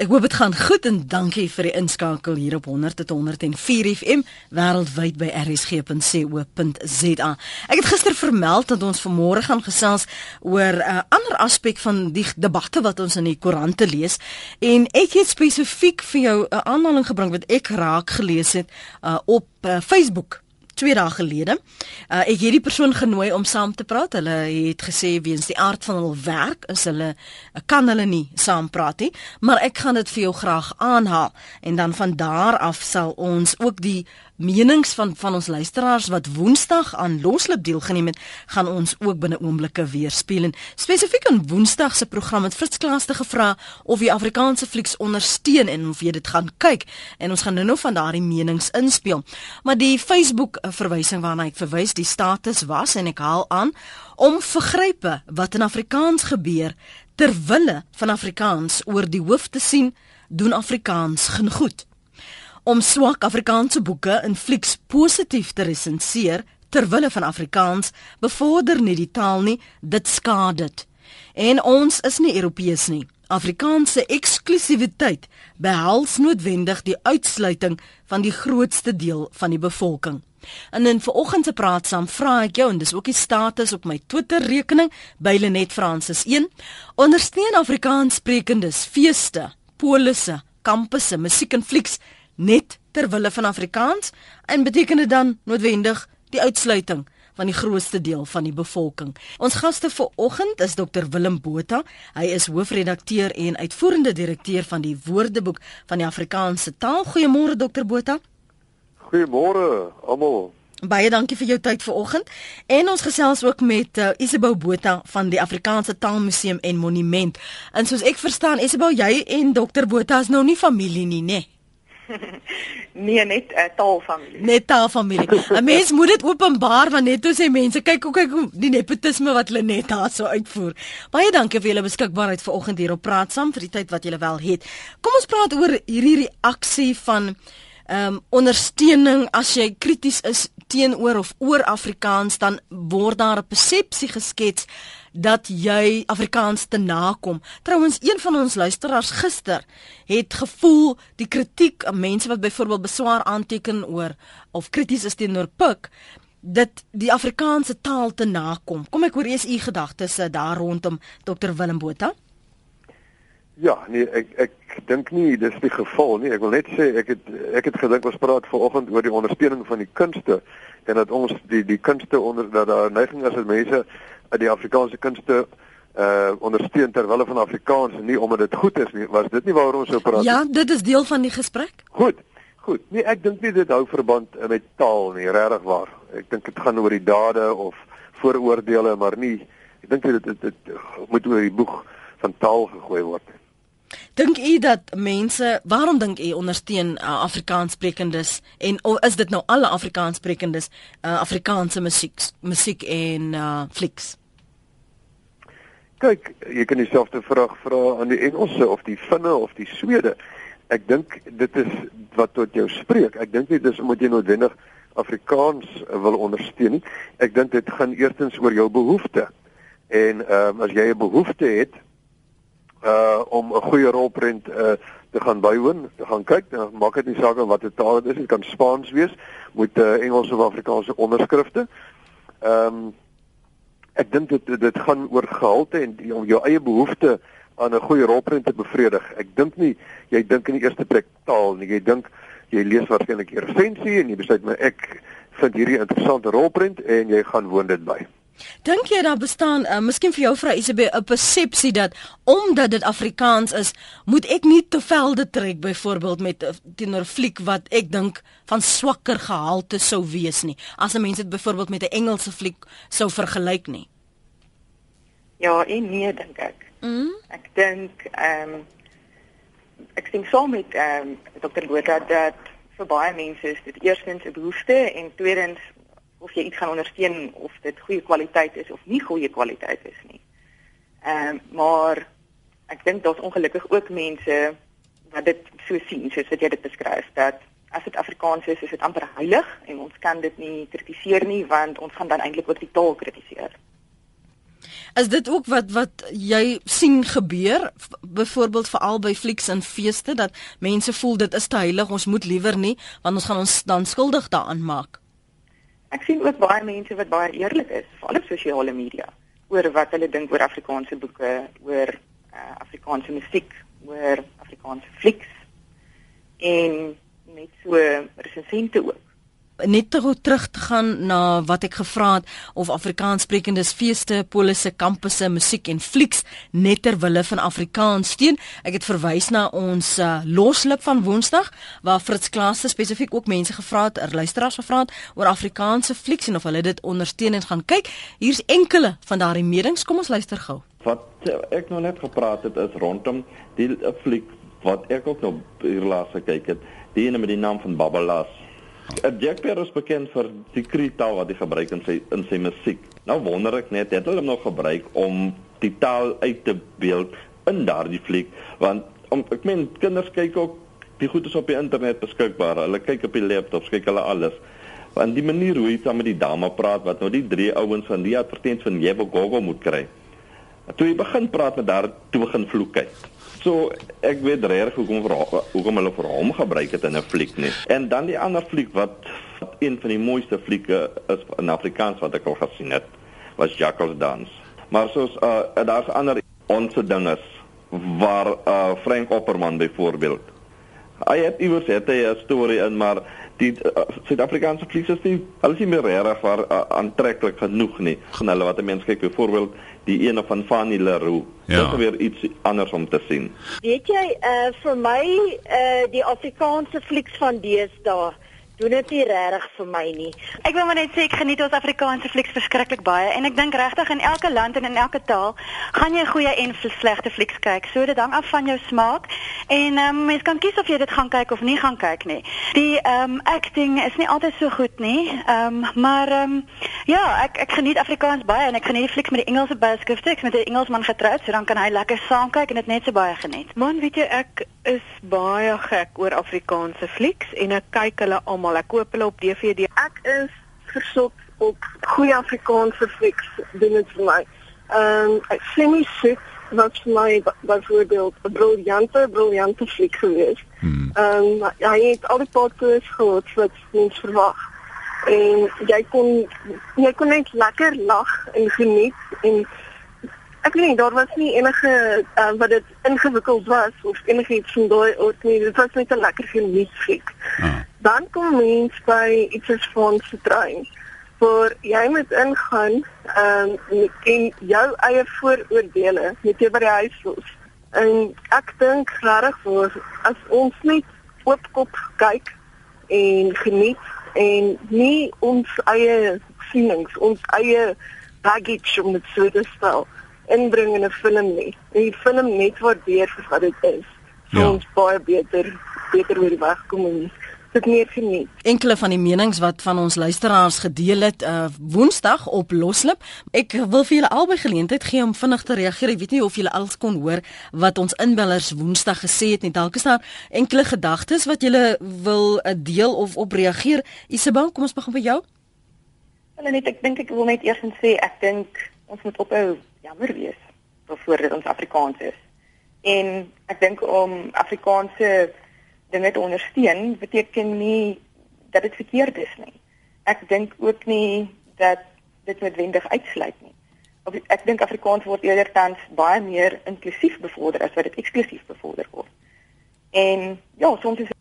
Ek hoop dit gaan goed en dankie vir die inskakel hier op 100.104 FM wêreldwyd by rsg.co.za. Ek het gister vermeld dat ons vanmôre gaan gesels oor 'n uh, ander aspek van die debatte wat ons in die koerante lees en ek het spesifiek vir jou 'n aanhaling gebring wat ek raak gelees het uh, op uh, Facebook twee dae gelede. Uh, ek het die persoon genooi om saam te praat. Hulle het gesê weens die aard van hul werk is hulle uh, kan hulle nie saam praat nie, maar ek gaan dit vir jou graag aanhaal en dan van daar af sal ons ook die menings van van ons luisteraars wat Woensdag aan Loslip deelgeneem het, gaan ons ook binne oomblikke weer speel. En spesifiek in Woensdag se program het Fritz Klaaste gevra of die Afrikaanse flieks ondersteun en of jy dit gaan kyk. En ons gaan nou-nou van daardie menings inspel. Maar die Facebook verwysing waarna ek verwys, die status was en ek haal aan om vergrype wat in Afrikaans gebeur ter wille van Afrikaans oor die hoof te sien, doen Afrikaans geen goed om swak Afrikaanse boeke in flieks positief te resenseer ter wille van Afrikaans bevorder nie die taal nie, dit skaad dit. En ons is nie Europeërs nie. Afrikaanse eksklusiwiteit behels noodwendig die uitsluiting van die grootste deel van die bevolking. En in vanoggend se praat saam vra ek jou en dis ook die status op my Twitter rekening by Lenet Francis 1 ondersteun Afrikaans sprekendes feeste, polisse, kampusse, musiek en flieks net ter wille van Afrikaans en beteken dit dan noodwendig die uitsluiting van die grootste deel van die bevolking. Ons gaste vir oggend is Dr Willem Botha. Hy is hoofredakteur en uitvoerende direkteur van die Woordeboek van die Afrikaanse taal. Goeiemôre Dr Botha. Goeiemôre almal. Baie dankie vir jou tyd vanoggend. En ons gesels ook met uh, Isabel Botha van die Afrikaanse Taalmuseum en Monument. En soos ek verstaan, Isabel, jy en Dr Botha is nou nie familie nie, né? Nee? nee, net 'n uh, taalfamilie. Net taalfamilie. 'n Mens moet dit openbaar want net toe sê mense, kyk hoe kyk hoe die nepotisme wat hulle net daar so uitvoer. Baie dankie vir julle beskikbaarheid vanoggend hier op Praat Saam vir die tyd wat julle wel het. Kom ons praat oor hierdie reaksie van ehm um, ondersteuning as jy krities is teenoor of oor Afrikaans dan word daar 'n persepsie geskets dat jy Afrikaans te nakom. Trouwens, een van ons luisteraars gister het gevoel die kritiek aan mense wat byvoorbeeld beswaar aanteken oor of krities is teenoor Pik dat die Afrikaanse taal te nakom. Kom ek hoor eers u gedagtes eh, daar rondom Dr Willem Botha. Ja, nee, ek ek dink nie dis die geval nie. Ek wil net sê ek het ek het gedink ons praat vanoggend oor die ondersteuning van die kunste en dat ons die die kunste onder dat daar neiging is dat mense uit die Afrikaanse kunste uh ondersteun terwyl hulle van Afrikaans nie omdat dit goed is nie. Was dit nie waaroor ons sou praat? Ja, dit is deel van die gesprek. Goed. Goed. Nee, ek dink nie dit hou verband met taal nie, regtig waar. Ek dink dit gaan oor die dade of vooroordeele, maar nie ek dink dit dit, dit moet oor die boeg van taal gegooi word. Dink u dat mense, waarom dink u ondersteun uh, Afrikaanssprekendes en of is dit nou alle Afrikaanssprekendes uh, Afrikaanse musiek, musiek en uh, flieks? Kyk, jy kan dieselfde vraag vra aan die Engelse of die Finne of die Swede. Ek dink dit is wat tot jou spreek. Ek dink nie dis omdat jy noodwendig Afrikaans wil ondersteun nie. Ek dink dit gaan eerstens oor jou behoeftes. En ehm um, as jy 'n behoefte het uh om 'n goeie rolprent uh te gaan bywoon, te gaan kyk, dan maak dit nie saak wat die taal dit is, dit kan Spaans wees met uh Engelse of Afrikaanse onderskrifte. Ehm um, ek dink dit dit gaan oor gehalte en die, om jou eie behoefte aan 'n goeie rolprent te bevredig. Ek dink nie jy dink in die eerste plek taal nie, jy dink jy lees waarskynlik 'n resensie en jy besluit maar ek vind hierdie interessante rolprent en jy gaan woon dit by. Dink jy daar bestaan, uh, miskien vir jou vrou Isabel, 'n persepsie dat omdat dit Afrikaans is, moet ek nie te velde trek byvoorbeeld met uh, teenoor fliek wat ek dink van swakker gehalte sou wees nie, as 'n mens dit byvoorbeeld met 'n Engelse fliek sou vergelyk nie. Ja, en nee dink ek. Mm. Ek dink ehm um, ek sien saam met ehm um, Dr. Botha dat vir baie mense is dit eerstens 'n behoefte en tweedens of jy iets gaan ondersteun of dit goeie kwaliteit is of nie goeie kwaliteit is nie. Ehm um, maar ek dink daar's ongelukkig ook mense wat dit so sien soos wat jy dit beskryf dat as dit Afrikaans is, is dit amper heilig en ons kan dit nie kritiseer nie want ons gaan dan eintlik ook die taal kritiseer. Is dit ook wat wat jy sien gebeur byvoorbeeld veral by flieks en feeste dat mense voel dit is te heilig, ons moet liewer nie want ons gaan ons dan skuldig daaraan maak. Ek sien ook baie mense wat baie eerlik is, op sosiale media, oor wat hulle dink oor Afrikaanse boeke, oor uh, Afrikaanse musiek, oor Afrikaanse flieks en net so resensente ook net te terug te gaan na wat ek gevra het of Afrikaanssprekendes feeste, polisse, kampusse, musiek en flieks net ter wille van Afrikaans steun. Ek het verwys na ons uh, loslip van Woensdag waar Fritz Klaaste spesifiek ook mense gevra het, er luisteraars gevra het oor Afrikaanse flieks en of hulle dit ondersteun en gaan kyk. Hier's enkele van daardie medings. Kom ons luister gou. Wat ek nou net gepraat het is rondom die fliek wat ek ook nou hier laas gekyk het. Die ene met die naam van Babalas. Jack Perry is bekend vir die kritaal wat hy gebruik in sy in sy musiek. Nou wonder ek net, het hulle hom nog gebruik om die taal uit te beeld in daardie fliek? Want om, ek meen kinders kyk ook die goedes op die internet beskikbaar. Hulle kyk op die laptops, kyk hulle alles. Want die manier hoe hy saam met die dame praat wat nou die drie ouens van die advertensie van Jevo Gogo moet kry. Toe hy begin praat met daar toe begin vloek hy. So ek weet regtig hoekom vir hoekom hulle vir hom gebruik het in 'n fliek nie. En dan die ander fliek wat een van die mooiste flieke is in Afrikaans wat ek al gesien het, was Jackals Dance. Maar soos uh daar's ander onse dinges waar uh Frank Opperman byvoorbeeld. Hy het iewers het hy 'n storie in maar die uh, Suid-Afrikaanse flieks is nie hulle is nie meer reg waar uh, aantreklik genoeg nie. Gaan hulle wat 'n mens kyk byvoorbeeld die ene van Fanny Leroux. Ja. Dit is weer iets anders om te sien. Weet jy, uh vir my uh die Afrikaanse flieks van deesdae doen dit nie regtig vir my nie. Ek wil maar net sê ek geniet ons Afrikaanse flieks verskriklik baie en ek dink regtig in elke land en in elke taal gaan jy goeie en slegte flieks kyk. So dit hang af van jou smaak en um, mens kan kies of jy dit gaan kyk of nie gaan kyk nie. Die ehm um, acting is nie altyd so goed nie. Ehm um, maar ehm um, ja, ek ek geniet Afrikaans baie en ek geniet die flieks met die Engelse byskrifte. Ek met 'n Engelsman getroud, so dan kan hy lekker saam kyk en dit net so baie geniet. Man, weet jy ek is baie gek oor Afrikaanse flieks en ek kyk hulle almal almal. Ek koop hulle op DVD. Ek is versot op goeie Afrikaanse flieks doen dit vir my. Ehm um, nie sit wat vir my byvoorbeeld 'n briljante briljante fliek gewees. Hmm. Ehm um, hy het al die potjies gehad wat mens verwag. En jy kon jy kon net lekker lag en geniet en Ek weet nie daar was nie enige uh, wat dit ingewikkeld was of enigiets van daai oort nie. Dit was net 'n lekker geniet fliek. Ah. Dan kom mens by iets soos van vertrouing. Vir jy moet ingaan um, en jou eie vooroordeele met jy by die huis los. En ek dink regtig vir as ons net oopkop kyk en geniet en nie ons eie sienings, ons eie baggage om dit so te stel inbring in 'n film nie. En die film net waardeer vir wat dit is. Ja. Ons baie beter beter oor die weg kom en dit meer geniet. Enkele van die menings wat van ons luisteraars gedeel het uh Woensdag op Loslip. Ek wil vir julle albei geleentheid gee om vinnig te reageer. Ek weet nie of julle als kon hoor wat ons inbellers Woensdag gesê het nie. Dalk is daar enkele gedagtes wat julle wil uh, deel of op reageer. Isabel, kom ons begin by jou. Hulle net ek dink ek wil net eers sê ek dink ons moet ophou jammer wees voor ons Afrikaans is. En ek dink om Afrikaanse dinge te ondersteun beteken nie dat dit verkeerd is nie. Ek dink ook nie dat dit noodwendig uitsluit nie. Of ek dink Afrikaans word eerder tans baie meer inklusief bevorder as wat dit eksklusief bevorder word. En ja, soms is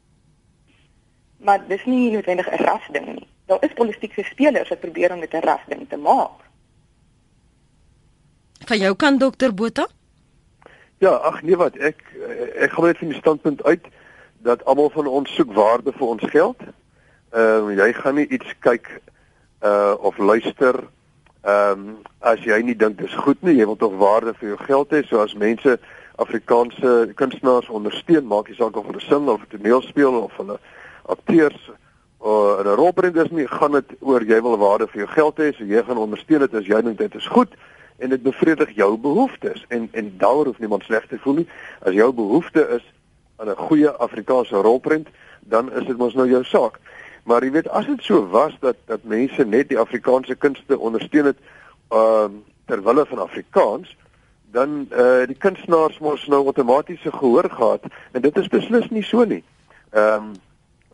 maar dis nie noodwendig 'n rasding nie. Daar is politieke spelers wat probeer om dit 'n rasding te maak. Van jou kant dokter Botha? Ja, ag nee wat, ek ek gaan net van die standpunt uit dat almal van ons soek waarde vir ons geld. Ehm uh, jy gaan nie iets kyk uh of luister ehm um, as jy nie dink dis goed nie, jy wil tog waarde vir jou geld hê. So as mense Afrikaanse kunstenaars ondersteun, maak nie saak of hulle sing of toneel speel of hulle akteurs of 'n rolprent is nie, gaan dit oor jy wil waarde vir jou geld hê, so jy gaan ondersteun dit as jy dink dit is goed en dit bevredig jou behoeftes en en daaroor hoef niemand sleg te voel nie. As jou behoefte is aan 'n goeie Afrikaanse rolprent, dan is dit mos nou jou saak. Maar jy weet as dit so was dat dat mense net die Afrikaanse kunste ondersteun het, ehm uh, ter wille van Afrikaans, dan eh uh, die kunstenaars mos nou outomatiese gehoor gehad en dit is beslis nie so nie. Ehm um,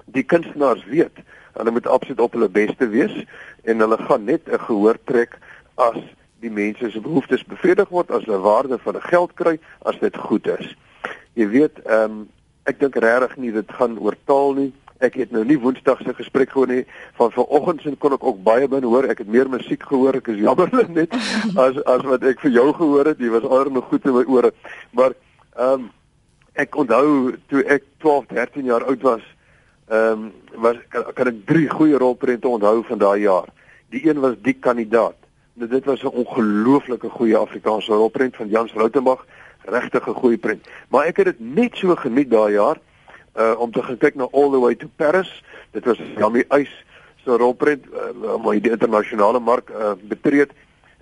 die kunstenaars weet hulle moet absoluut op hulle beste wees en hulle gaan net 'n gehoor trek as die mense se behoeftes bevredig word, as hulle waarde vir hulle geld kry, as dit goed is. Jy weet, ehm um, ek dink regtig nie dit gaan oor taal nie. Ek het nou nie Woensdag se gesprek gehoor nie. Van vanoggend se kon ek ook baie bin hoor. Ek het meer musiek gehoor. Ek is jammer net as as wat ek vir jou gehoor het. Jy was alre nog goed in my ore. Maar ehm um, ek onthou toe ek 12, 13 jaar oud was, ehm um, was kan, kan ek drie goeie rolprente onthou van daai jaar. Die een was die kandidaat. Dit was 'n ongelooflike goeie Afrikaanse rolprent van Jans Rautenbach, regtig 'n goeie prent. Maar ek het dit net so geniet daai jaar uh om te gaan kyk na All the Way to Paris. Dit was Jamie Eis se rolprent uh, om die internasionale mark uh betreed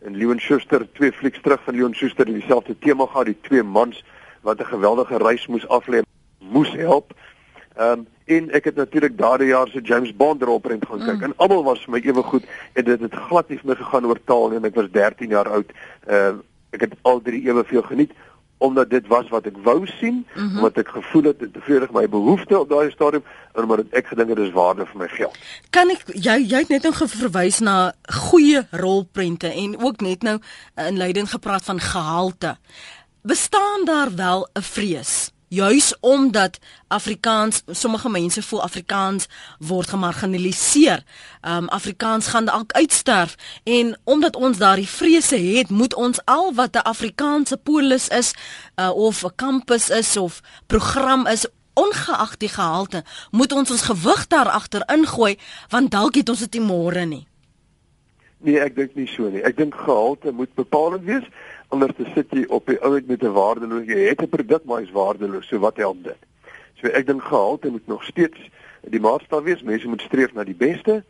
en Leon Schuster twee flieks terug van Leon Schuster het dieselfde tema gehad, die twee mans wat 'n geweldige reis moes aflê, moes help. Um en ek het natuurlik daardie jaar se James Bond rolprent gaan kyk mm. en almal was vir my ewe goed en dit het glad nie vir my gegaan oor taal nie en ek was 13 jaar oud. Uh ek het al drie ewe veel geniet omdat dit was wat ek wou sien, mm -hmm. omdat ek gevoel het dit tevredig my behoeftes op daai stadium en omdat ek gedink het dit is waarde vir my geld. Kan ek jy jy het net nou verwys na goeie rolprente en ook net nou in leiding gepraat van gehalte. Bestaan daar wel 'n vrees juis omdat Afrikaans sommige mense voel Afrikaans word gemarginaliseer. Um Afrikaans gaan dalk uitsterf en omdat ons daardie vrese het, moet ons al wat 'n Afrikaanse polis is uh, of 'n kampus is of program is ongeag die gehalte, moet ons ons gewig daar agter ingooi want dalk het ons dit nie môre nie. Nee, ek dink nie so nie. Ek dink gehalte moet bepalend wees anders te sit jy op die ouet met 'n waardeloos jy het 'n produk maar is waardeloos so wat help dit? So ek dink gehalte moet nog steeds die maatstaf wees mense moet streef na die beste.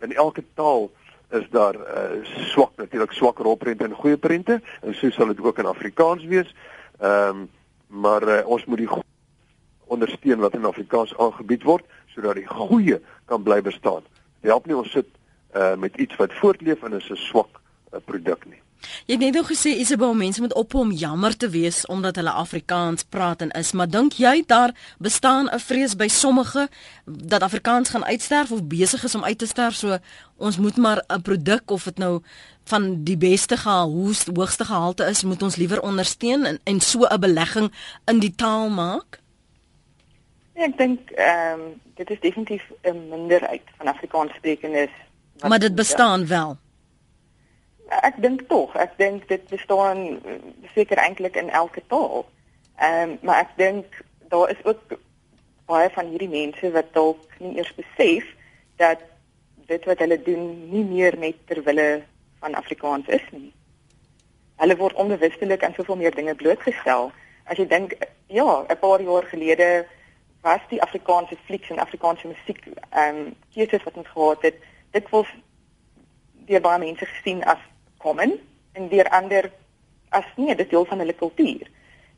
In elke taal is daar uh, swak natuurlik swak rolprente en goeie prente en so sal dit ook in Afrikaans wees. Ehm um, maar uh, ons moet die ondersteun wat in Afrikaans aangebied word sodat die goeie kan bly bestaan. Help nie ons sit uh, met iets wat voortleef en is 'n swak uh, produk nie Jy het net nou gesê Isabel mense moet ophou om jammer te wees omdat hulle Afrikaans praat en is, maar dink jy daar bestaan 'n vrees by sommige dat Afrikaans gaan uitsterf of besig is om uit te sterf? So ons moet maar 'n produk of dit nou van die beste gehalte, hoogste gehalte is, moet ons liewer ondersteun en en so 'n belegging in die taal maak? Ja, ek dink ehm um, dit is definitief 'n minderheid van Afrikaans sprekendes. Maar dit bestaan wel ek dink tog, ek dink dit bestaan eh, seker eintlik in elke taal. Ehm um, maar ek dink daar is ook baie van hierdie mense wat dalk nie eers besef dat dit wat hulle doen nie meer net ter wille van Afrikaans is nie. Hulle word onbewustelik aan soveel meer dinge blootgestel. As jy dink ja, 'n paar jaar gelede was die Afrikaanse flieks en Afrikaanse musiek ehm um, keuses wat ons gehad het, dit was deur baie mense gesien as common en deur ander as nee, dit deel van hulle kultuur.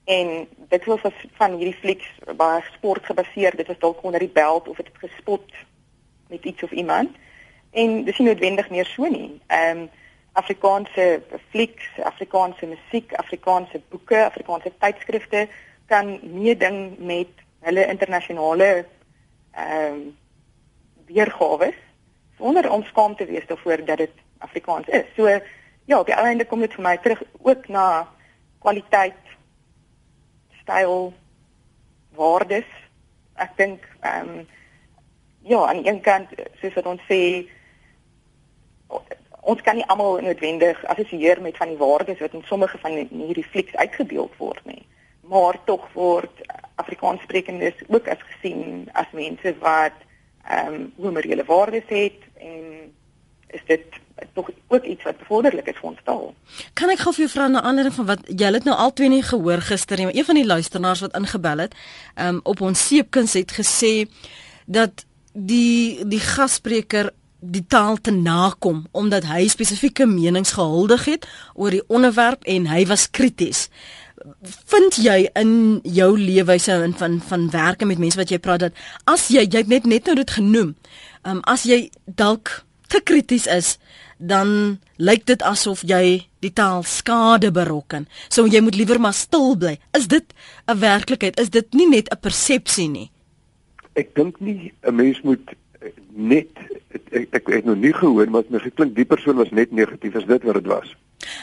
En dit was van hierdie flieks baie sport gebaseer. Dit was dalk onder die beld of dit gespot met iets of iemand. En dis nie noodwendig meer so nie. Ehm um, Afrikaanse flieks, Afrikaanse musiek, Afrikaanse boeke, Afrikaanse tydskrifte kan meeding met hulle internasionale ehm um, weergawe sonder om skaam te wees daarvoor dat dit Afrikaans is. So ja, op die einde kom dit vir my terug ook na kwaliteit, styl, waardes. Ek dink ehm um, ja, aan een kant soos wat ons sê ons kan nie almal noodwendig assosieer met van die waardes wat in sommige van hierdie flieks uitgebeeld word nie. Maar tog word Afrikaanssprekendes ook as gesien as mense wat ehm um, hoë waardes het en is dit tog ook iets wat bevorderlik is vir ons taal. Kan ek gou vir jou vra na ander van wat jy het nou al twee nie gehoor gister nie, maar een van die luisteraars wat ingebel het, um, op ons seepkuns het gesê dat die die gasspreker die taal te nakom omdat hy spesifieke menings gehuldig het oor die onderwerp en hy was krities. Vind jy in jou leefwyse en van van werke met mense wat jy praat dat as jy jy net net nou dit genoem, um, as jy dalk te krities is, dan lyk dit asof jy die taal skade berokken. So jy moet liewer maar stil bly. Is dit 'n werklikheid? Is dit nie net 'n persepsie nie? Ek dink nie 'n mens moet net ek ek, ek het nog nie gehoor maar my geklink die persoon was net negatief is dit wat dit was.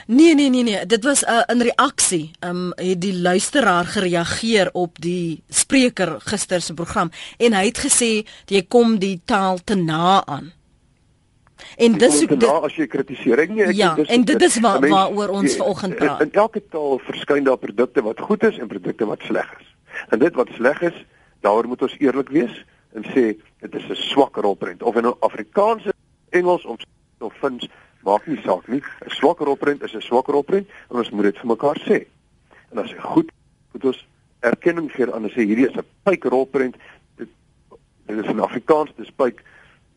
Nee nee nee nee, dit was 'n uh, in reaksie. Ehm um, het die luisteraar gereageer op die spreker gister se program en hy het gesê jy kom die taal te na aan. En dis hoe dit as jy kritiseer nie ek ja, dis en dit is waar waaroor ons vanoggend praat. In elke taal verskyn daar produkte wat goed is en produkte wat sleg is. En dit wat sleg is, daaroor moet ons eerlik wees en sê dit is 'n swak rolprent of in Afrikaans, Engels of of Fins maak nie saak nie. 'n Swak rolprent is 'n swak rolprent en ons moet dit vir mekaar sê. En as hy goed moet ons erkenning gee aan en sê hierdie is 'n pyk rolprent. Dit, dit is in Afrikaans dis pyk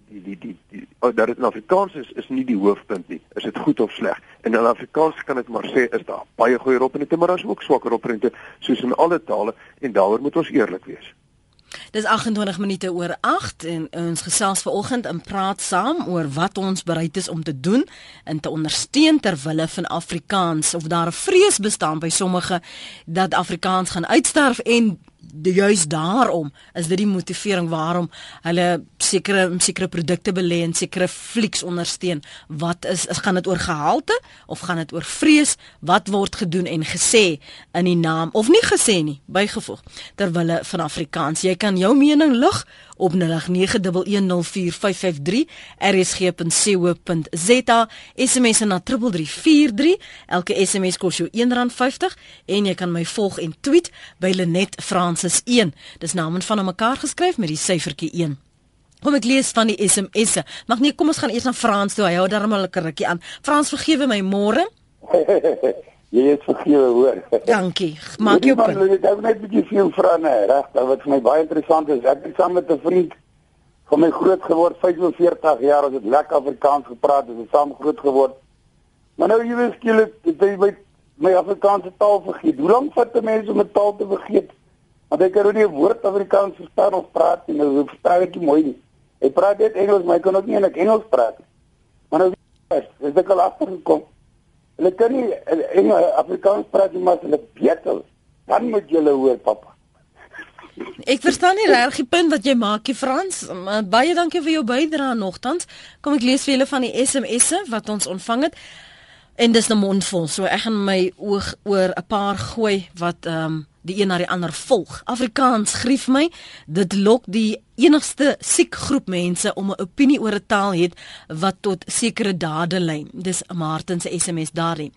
die die die, die oh, dat dit in Afrikaans is is nie die hoofpunt nie. Is dit goed of sleg? En in Afrikaans kan ek maar sê is daar baie goeie rolprente, maar daar's ook swakker rolprente soos in alle tale en daaroor moet ons eerlik wees. Dis 28 minute oor 8 en ons gesels vanoggend en praat saam oor wat ons bereid is om te doen en te ondersteun ter wille van Afrikaans of daar 'n vrees bestaan by sommige dat Afrikaans gaan uitsterf en juis daarom is dit die motivering waarom hulle sekere sekere produkte belê en sekere flieks ondersteun. Wat is, is gaan dit oor gehalte of gaan dit oor vrees? Wat word gedoen en gesê in die naam of nie gesê nie bygevoeg terwille van Afrikaans. Jy kan jou mening lig op 0891104553 rsg.co.za SMS na 3343 elke SMS kos jou R1.50 en jy kan my volg en tweet by Lenet Francis 1 dis name van mekaar geskryf met die syfertjie 1 Kom ek lees van die SMS'e. Mag nee, kom ons gaan eers na Frans toe. Hy hou darmal 'n lekker rukkie aan. Frans, vergewe my môre. Jy is vergewe hoor. Dankie. Maak jou punt. Ek het net 'n bietjie veel vrae, regtig wat vir my baie interessant is. Ek het saam met 'n vriend van my groot geword 45 jaar, ons het lekker Afrikaans gepraat, ons het saam groot geword. Maar nou jy weet skielik, dit is my my Afrikaanse taal vergeet. Hoe lank vat 'n mens om 'n taal te vergeet? Want ek kan nie 'n woord Afrikaans verstaan of praat nie, nou verstaan ek nie mooi nie. Ek praat net Engels, maar ek kan ook nie eintlik Engels praat nie. Maar nou is ek al agtergekom Hulle kan nie in Afrikaans praat nie, maar hulle beter. Dan moet jy hoor, pappa. Ek verstaan nie reg die punt wat jy maak, jy Frans. Baie dankie vir jou bydrae nogtans. Kom ek lees vir julle van die SMS'e wat ons ontvang het. En dis 'n mondvol, so ek gaan my oog oor 'n paar gooi wat ehm um, die een na die ander volg. Afrikaans grief my. Dit lok die enigste siek groep mense om 'n opinie oor 'n taal het wat tot sekere dade lei. Dis Martin se SMS daarin.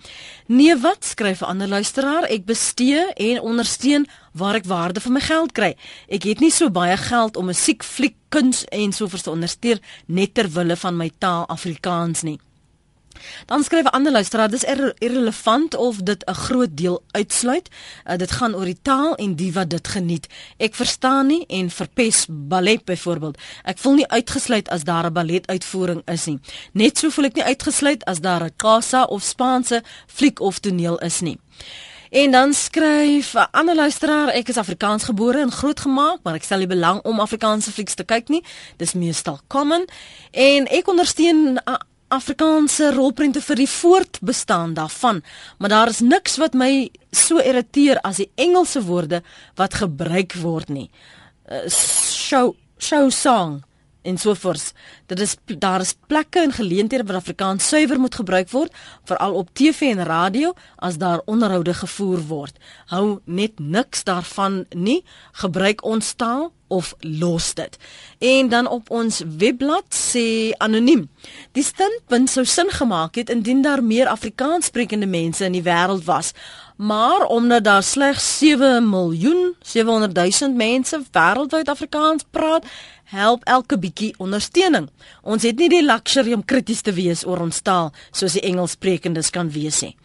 Nee, wat skryf 'n ander luisteraar? Ek bestee en ondersteun waar ek waarde vir my geld kry. Ek het nie so baie geld om 'n siek fliek kuns en so vers te ondersteun net ter wille van my taal Afrikaans nie. Dan skryf 'n ander luisteraar, dis irre irrelevant of dit 'n groot deel uitsluit. Uh, dit gaan oor die taal en die wat dit geniet. Ek verstaan nie en verpes ballet byvoorbeeld. Ek voel nie uitgesluit as daar 'n balletuitvoering is nie. Net so voel ek nie uitgesluit as daar 'n casa of Spaanse fliek of toneel is nie. En dan skryf 'n ander luisteraar, ek is Afrikaans gebore en grootgemaak, maar ek stel nie belang om Afrikaanse flieks te kyk nie. Dis meestal common en ek ondersteun Afrikaanse rolprente vir die voortbestaan daarvan, maar daar is niks wat my so irriteer as die Engelse woorde wat gebruik word nie. Uh, show show song en so voort. Dit is daar is plekke en geleenthede waar Afrikaans suiwer moet gebruik word, veral op TV en radio as daar onderhoude gevoer word. Hou net niks daarvan nie. Gebruik ons taal of los dit. En dan op ons webblad sê anoniem. Die standpunt sou sin gemaak het indien daar meer Afrikaans sprekende mense in die wêreld was. Maar omdat daar slegs 7 miljoen 700 000 mense wêreldwyd Afrikaans praat, help elke bietjie ondersteuning. Ons het nie die luxury om krities te wees oor ons taal soos die Engelssprekendes kan wees nie.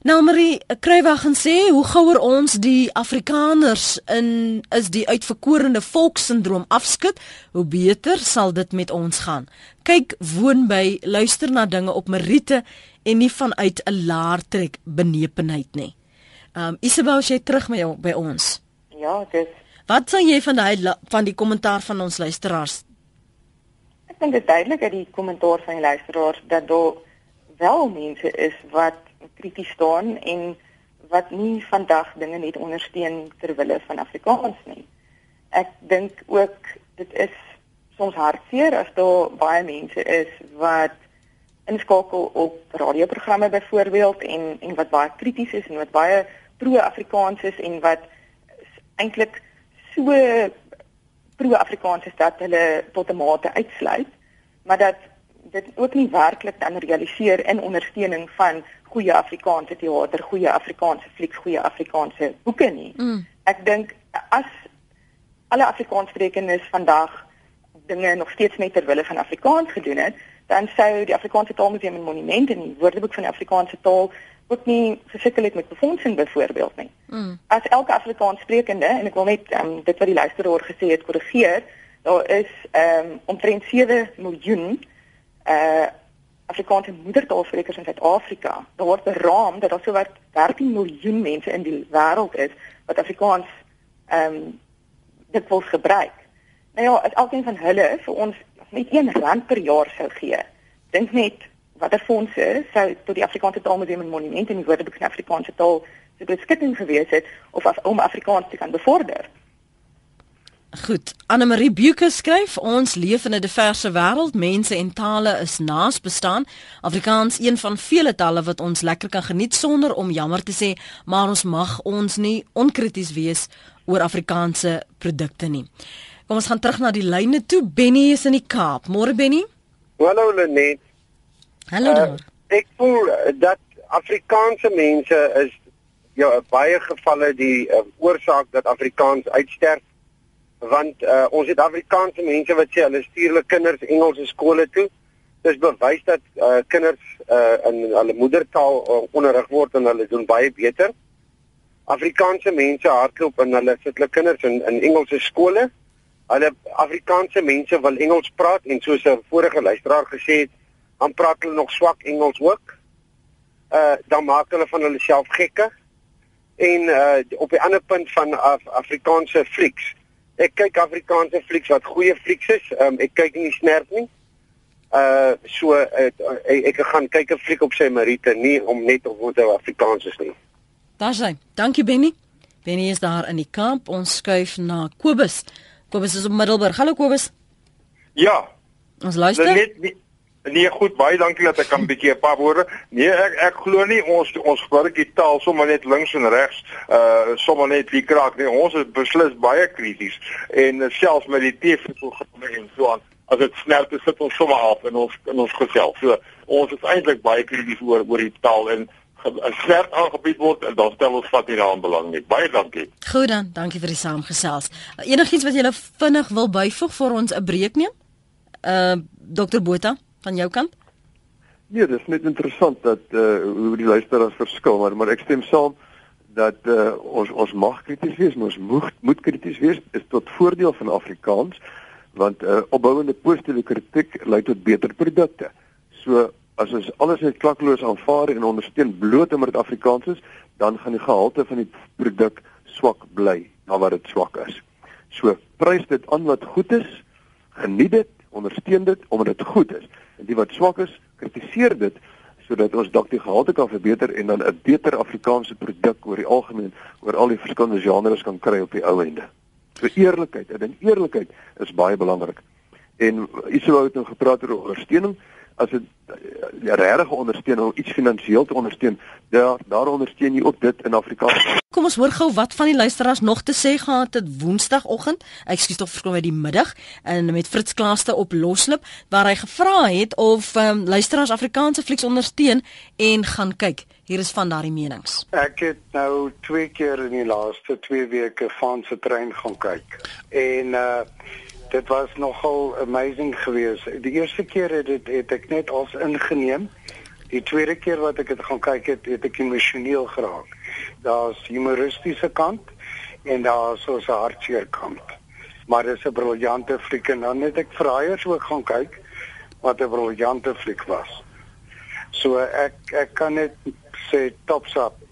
Nou Marie, Krywag en sê hoe gouer ons die Afrikaners in is die uitverkorende volkssyndroom afskud, hoe beter sal dit met ons gaan. Kyk, woon by, luister na dinge op meriete en nie vanuit 'n laar trek benepenheid nie. Um Isabel, jy terug met jou by ons. Ja, dis Wat sê jy van daai van die kommentaar van ons luisteraars? Ek dink dit is duidelik uit die kommentaar van die luisteraars dat daar wel mense is wat krities staan en wat nie vandag dinge net ondersteun ter wille van Afrikaans nie. Ek dink ook dit is soms hartseer as daar baie mense is wat inskakel op radioprogramme byvoorbeeld en en wat baie krities is en wat baie pro-Afrikaans is en wat eintlik so pro-Afrikaans is dat hulle tot 'n mate uitsluit, maar dat dit ook nie werklik dan realiseer in ondersteuning van goeie Afrikaanse teater, goeie Afrikaanse flieks, goeie Afrikaanse boeke nie. Mm. Ek dink as alle Afrikaanssprekendes vandag dinge nog steeds net ter wille van Afrikaans gedoen het, dan sou die Afrikaanse Taalmuseum en Monumente en die Woordeboek van die Afrikaanse taal ook nie gesukkel het met befondsing byvoorbeeld nie. Mm. As elke Afrikaanssprekende en ek wil net um, dit wat die luisteraar gesê het korrigeer, daar is ehm um, omtrent 7 miljoen uh Afrikaanse moedertaalsprekers in Suid-Afrika. Daar word beraam dat daar sowat 13 miljoen mense in die wêreld is wat Afrikaans ehm um, dit wil gebruik. Nou ja, as elkeen van hulle vir ons net 1 rand per jaar sou gee. Dink net watter fondse sou tot die Afrikaanse Taalmuseum en Monumente in die Woordeboek van Afrikaanse taal se beskikking gewees het of af, om Afrikaans te kan bevorder. Goed, Anne Marie Buke skryf ons leef in 'n diverse wêreld, mense en tale is naas bestaan. Afrikaans een van vele tale wat ons lekker kan geniet sonder om jammer te sê, maar ons mag ons nie onkrities wees oor Afrikaanse produkte nie. Kom ons gaan terug na die lyne toe. Benny is in die Kaap. Môre Benny. Hallo Lenet. Hallo daar. Uh, ek voel dat Afrikaanse mense is ja baie gevalle die uh, oorsaak dat Afrikaans uitsterf want uh, ons het Afrikaanse mense wat sê hulle stuur hulle kinders Engelse skole toe. Dis bewys dat uh, kinders uh, in hulle moedertaal uh, onderrig word en hulle doen baie beter. Afrikaanse mense hardloop en hulle sit hulle kinders in in Engelse skole Hulle Afrikaanse mense wil Engels praat en soos 'n vorige luisteraar gesê het, dan praat hulle nog swak Engels ook. Uh dan maak hulle van hulle self gekke. En uh op die ander punt van Af Afrikaanse flieks. Ek kyk Afrikaanse flieks wat goeie flieks is. Um, ek kyk nie snerp nie. Uh so uh, ek, ek gaan kyk 'n fliek op sy Marite nie om net of wat Afrikaans is nie. Daar's hy. Dankie Benny. Benny is daar in die kamp. Ons skuif na Kobus. Kobus is op Middelburg. Hallo Kobus. Ja. Ons luister. Net nie, nee, goed, baie dankie dat ek kan 'n bietjie 'n paar woorde. Nee, ek ek glo nie ons ons gebruik die taal sommer net links en regs, uh sommer net wie kraak nie. Ons is beslis baie krities en uh, selfs met die TV-programme en so aan. As dit snel te sit ons sommer af in ons in ons gesels. So ons is eintlik baie krities oor oor die taal en 'n swerk aangebied word en dan stel ons vat nie daaraan belang nie. Baie dankie. Goed dan, dankie vir die saamgesels. Enigiets wat jy vinnig wil byvoeg vir ons 'n breek neem? Uh Dr Botha van jou kant? Nee, dit is net interessant dat uh hoe die luisteraars verskil, maar maar ek stem saam dat uh ons ons mag krities wees, ons moet moet krities wees is tot voordeel van Afrikaans want uh opbouende positiewe kritiek lei tot beter produkte. So as ons alles net klakloos aanvaar en ondersteun bloot omdat dit Afrikaans is, dan gaan die gehalte van die produk swak bly na wat dit swak is. So prys dit aan wat goed is, geniet dit, ondersteun dit omdat dit goed is. En die wat swak is, kritiseer dit sodat ons dalk die gehalte kan verbeter en dan 'n beter Afrikaanse produk oor die algemeen oor al die verskillende genres kan kry op die ou ende. So eerlikheid, en eerlikheid is baie belangrik. En wat het nou gepraat oor ondersteuning, as dit ja, regtig ondersteun om iets finansiëel te ondersteun, daar daar ondersteun jy ook dit in Afrikaans. Kom ons hoor gou wat van die luisteraars nog te sê gehad het Woensdagoggend. Ek skuis tog verkom by die middag en met Fritz Klaaste op Loslip waar hy gevra het of um, luisteraars Afrikaanse flieks ondersteun en gaan kyk. Hier is van daardie menings. Ek het nou twee keer in die laaste 2 weke van se trein gaan kyk. En uh dit was nogal amazing geweest. Die eerste keer het dit het ek net als ingeneem. Die tweede keer wat ek dit gaan kyk het, het ek emosioneel geraak. Daar's humoristiese kant en daar's so 'n hartseer kant. Maar dit is 'n briljante fliek en dan het ek vraaiers ook gaan kyk wat 'n briljante fliek was. So ek ek kan net sê tops up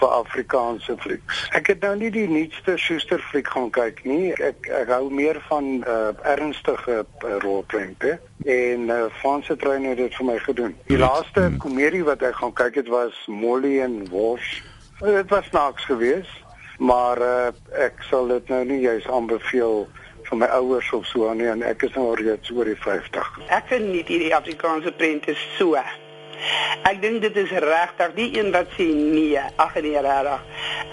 vir Afrikaanse flieks. Ek het nou nie die nuutste Schuster fliek gaan kyk nie. Ek ek hou meer van uh, ernstige uh, rolprente en uh, Franse trein het dit vir my gedoen. Die laaste hmm. komedie wat ek gaan kyk het was Molly en Walsh. Dit was snaaks geweest, maar uh, ek sal dit nou nie juis aanbeveel van my ouers of so nie en ek is nou reeds oor die 50. Ek vind nie hierdie Afrikaanse prente so Ek dink dit is regtig die een wat sê nee, ag nee regtig.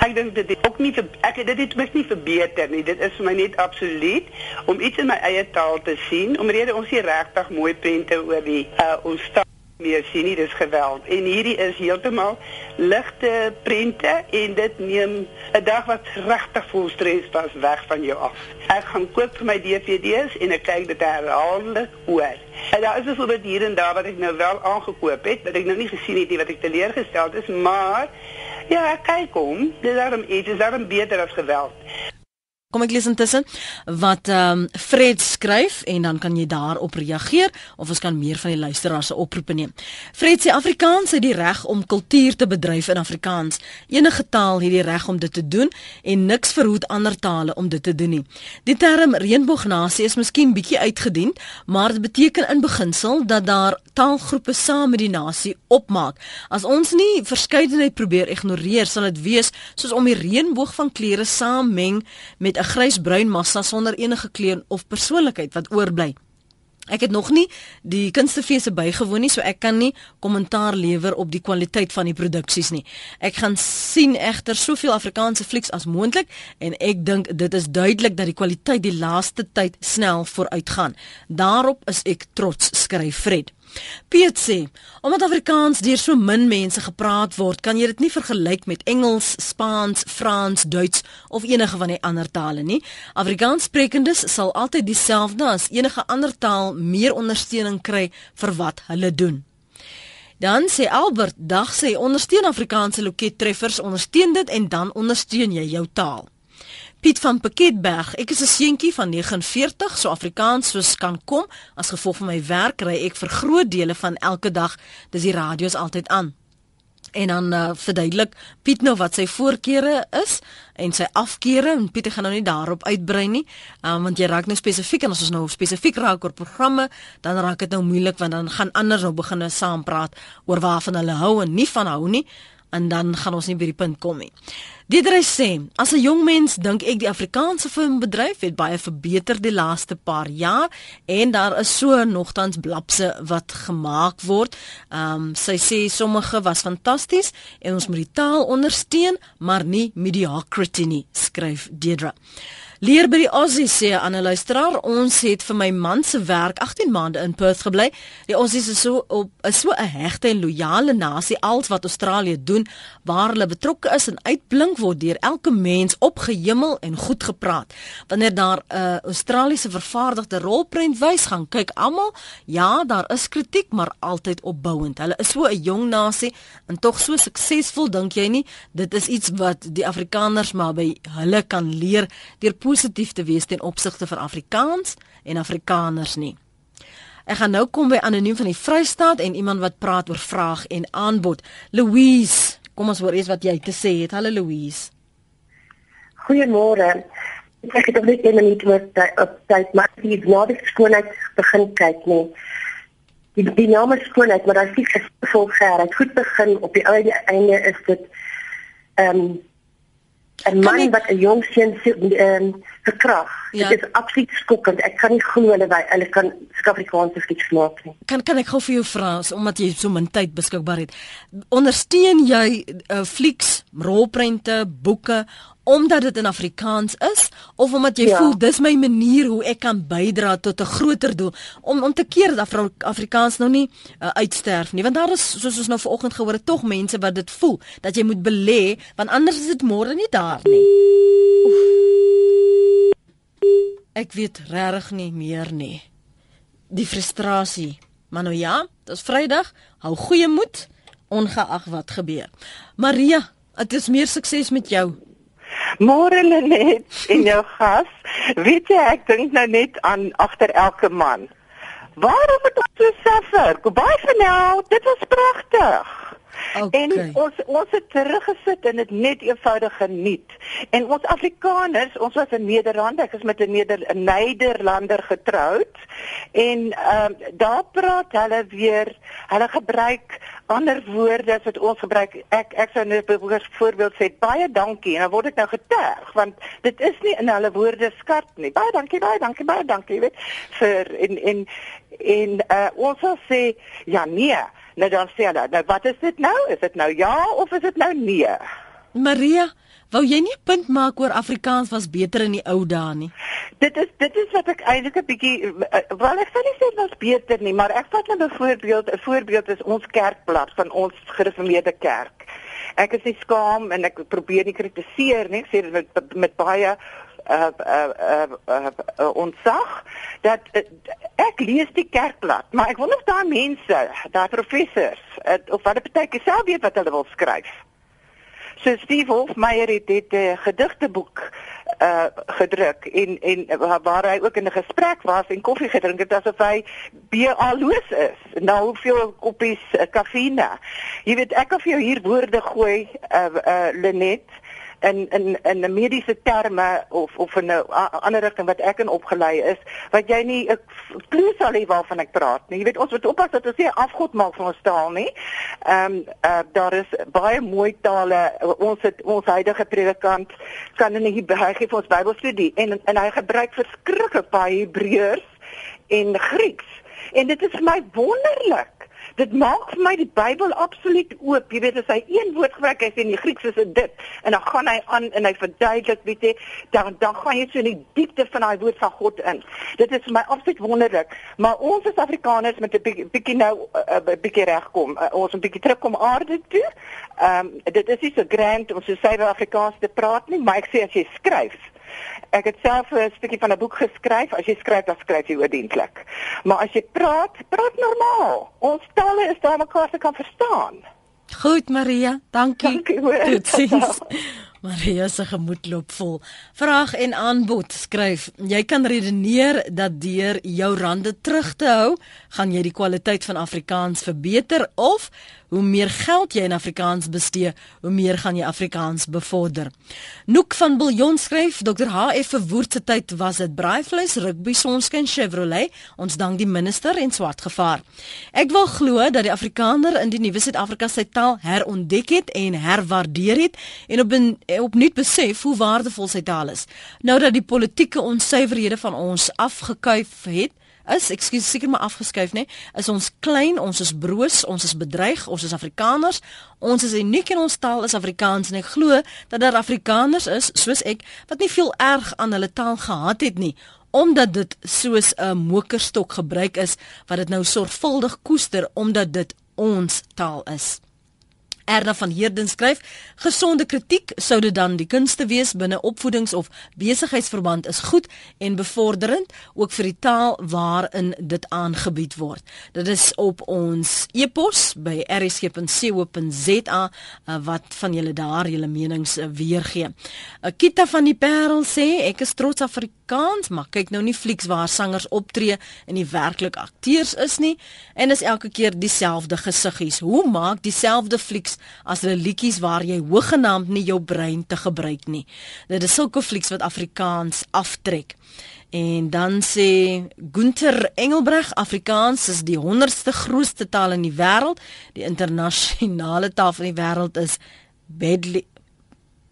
Ek dink dit is ook nie vir ek dit het mis nie verbeter nie. Dit is vir my net absoluut om iets in my eie taal te sien, omrede ons hier regtig mooi prente oor die uh, ons taal meer sien nie dis geweld en hierdie is heeltemal ligte prente en dit neem 'n dag wat regtig vol stres was weg van jou af. Ek gaan koop vir my DVD's en ek kyk dit herhaaldelik oor. En daar is byvoorbeeld hier en daar wat ek nou wel aangekoop het, wat ek nou nie gesien het nie wat ek teleurgesteld is, maar ja, kyk hom, dis daarom iets, dis daarom beter as geweld. Kom ek lees intussen wat ehm um, Fred skryf en dan kan jy daarop reageer of ons kan meer van die luisteraars se oproepe neem. Fred sê Afrikaans het die reg om kultuur te bedryf in Afrikaans. Enige taal het die reg om dit te doen en niks verhoed ander tale om dit te doen nie. Die term reënboognasie is miskien bietjie uitgedien, maar dit beteken in beginsel dat daar taalgroepe saam met die nasie opmaak. As ons nie verskeidenheid probeer ignoreer, sal dit wees soos om die reënboog van kleure saammeng met 'n grysbruin massa sonder enige kleur of persoonlikheid wat oorbly. Ek het nog nie die kunstefeesse bygewoon nie, so ek kan nie kommentaar lewer op die kwaliteit van die produksies nie. Ek gaan sien egter soveel Afrikaanse flieks as moontlik en ek dink dit is duidelik dat die kwaliteit die laaste tyd snel vooruitgaan. Daarop is ek trots, skryf Fred. Piet sê, omdat Afrikaans deur so min mense gepraat word, kan jy dit nie vergelyk met Engels, Spaans, Frans, Duits of enige van die ander tale nie. Afrikaanssprekendes sal altyd dieselfde as enige ander taal meer ondersteuning kry vir wat hulle doen. Dan sê Albert, dag sê ondersteun Afrikaanse lokettreffers, ondersteun dit en dan ondersteun jy jou taal. Piet van Piketberg, ek is 'n seentjie van 49, so Afrikaans soos kan kom. As gevolg van my werk ry ek vir groot dele van elke dag, dis die radio's altyd aan. En dan uh, verduidelik Piet nou wat sy voorkeure is en sy afkeure en Piet gaan nou nie daarop uitbrei nie, um, want jy raak nou spesifiek en as ons nou spesifiek raak oor programme, dan raak dit nou moeilik want dan gaan anders nou begine saam praat oor waarvan hulle hou en nie van hou nie en dan gaan ons nie by die punt kom nie. Diedre sê, as 'n jong mens dink ek die Afrikaanse filmbedryf het baie verbeter die laaste paar jaar en daar is so nogtans blapse wat gemaak word. Ehm um, sy sê sommige was fantasties en ons moet die taal ondersteun, maar nie mediocrity nie, skryf Deidre. Leer by die Aussie sê 'n luisteraar, ons het vir my man se werk 18 maande in Perth gebly. Die Aussies is so op is so 'n hegte en loyale nasie als wat Australië doen, waar hulle betrokke is en uitblink word deur elke mens opgehemel en goed gepraat. Wanneer daar 'n uh, Australiese vervaardigde rolprent wys gaan, kyk almal, ja, daar is kritiek, maar altyd opbouend. Hulle is so 'n jong nasie en tog so suksesvol, dink jy nie? Dit is iets wat die Afrikaners maar by hulle kan leer deur positief te wees ten opsigte van Afrikaans en Afrikaners nie. Ek gaan nou kom by anoniem van die Vrystaat en iemand wat praat oor vraag en aanbod. Louise, kom ons hoor eers wat jy te sê het. Hallo Louise. Goeiemôre. Ek het net 'n minuut op tyd, maar die skoonheid begin kyk nie. Die die naam is skoonheid, maar daar is nie gevolg gehad. Goed begin op die einde is dit ehm um, 'n man wat 'n jong seun ehm um, verkrag. Ja. Dit is absoluut skokkend. Ek kan nie glo hulle wy hulle kan Suid-Afrikaanse flieks maak nie. Kan kan ek gou vir jou vra omdat jy so min tyd beskikbaar het. Ondersteun jy uh, flieks, rolprente, boeke omdat dit in Afrikaans is of omdat jy ja. voel dis my manier hoe ek kan bydra tot 'n groter doel om om te keer dat Afri Afrikaans nou nie uh, uitsterf nie want daar is soos ons nou vanoggend gehoor het tog mense wat dit voel dat jy moet belê want anders is dit môre nie daar nie. Oef. Ek weet regtig nie meer nie. Die frustrasie. Maar nou ja, dit is Vrydag. Hou goeie moed ongeag wat gebeur. Maria, dit is meer sukses met jou. Môre net en jou gas. Weet jy ek dink nou net aan agter elke man. Waarom moet ons so suffer? For now. Dit was pragtig. Okay. En ons ons het teruggesit en dit net eenvoudig geniet. En ons Afrikaners, ons was in Nederland, ek is met 'n Neder Nederlander getroud. En ehm uh, daar praat hulle weer, hulle gebruik ander woorde as wat ons gebruik. Ek ek sou net byvoorbeeld sê baie dankie en dan word ek nou geterg want dit is nie in hulle woorde skat nie. Baie dankie, baie dankie, baie dankie, weet vir en en en uh, ons sal sê ja nee Nou dan sê hulle, nou wat is dit nou? Is dit nou ja of is dit nou nee? Maria, wou jy nie 'n punt maak oor Afrikaans was beter in die ou dae nie? Dit is dit is wat ek eintlik 'n bietjie eh, wel ek sê nie dit was beter nie, maar ek vat nou 'n voorbeeld, 'n voorbeeld is ons kerkblad van ons gereformeerde kerk. Ek is nie skaam en ek probeer nie kritiseer nie, ek sê dit met met baie uh uh uh, uh, uh ontsag dat uh, ek lees die kerkblad, maar ek wonder of daai mense, daai professors, uh, of hulle partyke self weet wat hulle wil skryf. So Steve Hofmeyer het dit 'n uh, gedigteboek uh gedruk en en waar hy ook in 'n gesprek was en koffie gedrink het asof hy BA-loos is. Nou hoeveel koppies uh, kafeïne. Jy weet ek kan vir jou hier woorde gooi uh uh Lenet in in in 'n mediese terme of of in 'n ander rigting wat ek in opgelei is wat jy nie 'n klou sal hê waarvan ek praat nie. Jy weet ons moet oppas dat ons nie afgod maak van ons taal nie. Ehm um, uh, daar is baie mooi tale. Ons het ons huidige predikant kan in die gee vir ons Bybelstudie en en hy gebruik verskriklik baie Hebreërs en Grieks. En dit is vir my wonderlik dit maak vir my die Bybel absoluut oop. Jy weet as hy een woord gebruik, hy sê in die Grieks is dit dit en dan gaan hy aan en hy verduidelik, weet jy, dan dan gaan jy so in die diepte van daai woord van God in. Dit is vir my absoluut wonderlik. Maar ons as Afrikaners met 'n bietjie nou 'n uh, uh, bietjie regkom. Uh, ons 'n bietjie terugkom aarde toe. Ehm um, dit is nie so grand om so suiwer Afrikaans te praat nie, maar ek sê as jy skryf Ek het self 'n stukkie van 'n boek geskryf. As jy skryf, dan skryf jy oordentlik. Maar as jy praat, praat normaal. Ons tale is daar mekaar se kan verstaan. Goed, Maria. Dankie. Dankie hoor. Totsiens. Maria se gemoed loop vol. Vraag en aanbod skryf: Jy kan redeneer dat deur jou rande terug te hou, gaan jy die kwaliteit van Afrikaans verbeter of hoe meer geld jy in Afrikaans bestee, hoe meer gaan jy Afrikaans bevorder. Noek van Biljon skryf, Dr. HF verwoord se tyd was dit braaivleis, rugby, sonskyn, Chevrolet. Ons dank die minister en swart gevaar. Ek wil glo dat die Afrikaner in die nuwe Suid-Afrika sy taal herontdek het en herwaardeer het en op opnuut besef hoe waardevol sy taal is. Nou dat die politieke onsuiverhede van ons afgekuif het, is, ekskuus, seker maar afgeskuif nê, is ons klein, ons is broos, ons is bedreig, ons is Afrikaners, ons is uniek in ons taal is Afrikaans en ek glo dat daar Afrikaners is soos ek wat nie veel erg aan hulle taal gehad het nie omdat dit soos 'n mokerstok gebruik is wat dit nou sorgvuldig koester omdat dit ons taal is. Erna van Heerden skryf: "Gesonde kritiek sou dit dan die kunste wees binne opvoedings of besigheidsverband is goed en bevorderend ook vir die taal waarin dit aangebied word." Dit is op ons e-pos by rsg.co.za uh, wat van julle daar julle menings uh, weergee. Akita van die Parel sê: "Ek is trots Afrikaans, maar kyk nou nie flieks waar sangers optree en die werklik akteurs is nie en is elke keer dieselfde gesiggies. Hoe maak dieselfde flieks as hulle liedjies waar jy hoegenaamd nie jou brein te gebruik nie. Dit is sulke flieks wat Afrikaans aftrek. En dan sê Gunther Engelbreg Afrikaans is die 100ste grootste taal in die wêreld. Die internasionale taal van die wêreld is Bedli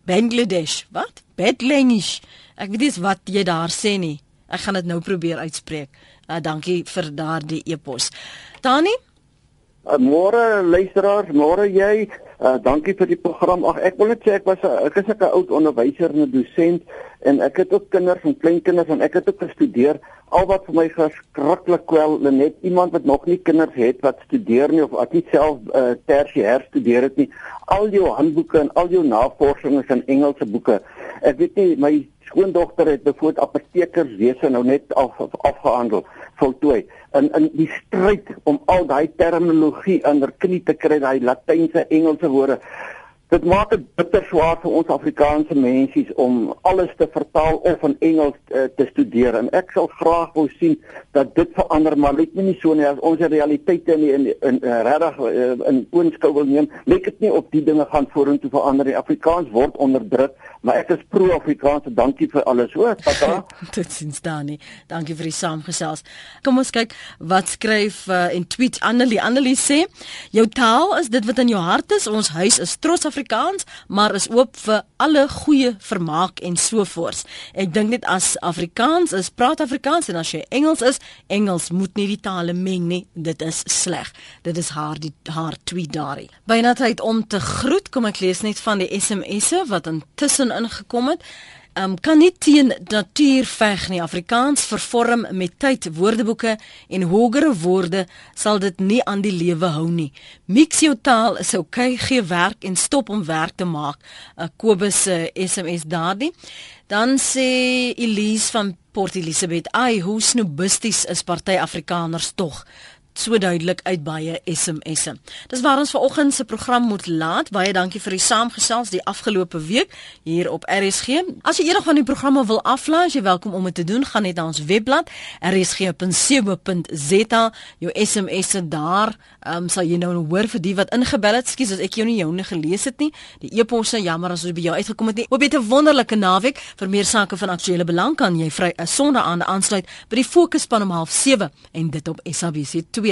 Bangladesh. Wat? Bedlengish. Ek weet nie wat jy daar sê nie. Ek gaan dit nou probeer uitspreek. Uh, dankie vir daardie e-pos. Tani? Uh, môre luisteraars, môre jy. Uh dankie vir die program. Ag ek wil net sê ek was 'n ek is 'n oud onderwyser en 'n dosent en ek het ook kinders en kleinkinders en ek het ook gestudeer. Al wat vir my verskriklik kwel, net iemand wat nog nie kinders het wat studeer nie of wat nie self uh tersiêr studeer het nie. Al jou handboeke en al jou navorsing is in Engelse boeke. Ek weet nie my skoondogter het bevoet apotekerswese nou net af, afgehandel voltooi. In in die stryd om al daai terminologie onder knie te kry daai latynse Engelse woorde dit maak dit bitter swaar vir ons Afrikaanse mense om alles te vertaal of in Engels uh, te studeer. En ek sal graag wou sien dat dit verander maar lyk nie so nie. As ons realiteite in die, in, in uh, regtig uh, in oënskou wil neem lyk dit nie op die dinge gaan vorentoe verander die Afrikaans word onderdruk maar ek is pro-Afrikaans dankie vir alles hoor tata dit sins Dani dankie vir die saamgesels kom ons kyk wat skryf uh, en tweet Annelie Annelie sê jou taal is dit wat in jou hart is ons huis is trots Afrikaans, maar is oop vir alle goeie vermaak en so voort. Ek dink net as Afrikaans is, praat Afrikaans en as jy Engels is, Engels moet nie die tale meng nie. Dit is sleg. Dit is haar die haar tweet daarin. Byna tyd om te groet, kom ek lees net van die SMS'e wat intussen ingekom het um, kan nie teen natuur veg nie. Afrikaans vervorm met tyd woordeboeke en hogere woorde sal dit nie aan die lewe hou nie. Mix jou taal is okay, gee werk en stop om werk te maak. Uh, Kobus se uh, SMS daardie. Dan sê Elise van Port Elizabeth, "Ai, hoe snobisties is party Afrikaners tog." So duidelik uit baie SMS'e. Dis waar ons vanoggend se program moet laat. Baie dankie vir die saamgesels die afgelope week hier op RSG. As jy eendag van die programme wil aflaai, jy welkom om dit te doen. Gaan net na ons webblad rsg.co.za. Jou SMS'e daar, ehm um, sal jy nou hoor vir die wat ingebel het. Skus as ek jou nie joune gelees het nie. Die e-posse, jammer as ons by jou uitgekom het nie. Hoop jy 'n wonderlike naweek. Vir meer sake van aktuële belang kan jy vry 'n Sondag aan aansluit by die Fokusspan om 07:30 en dit op SABC 2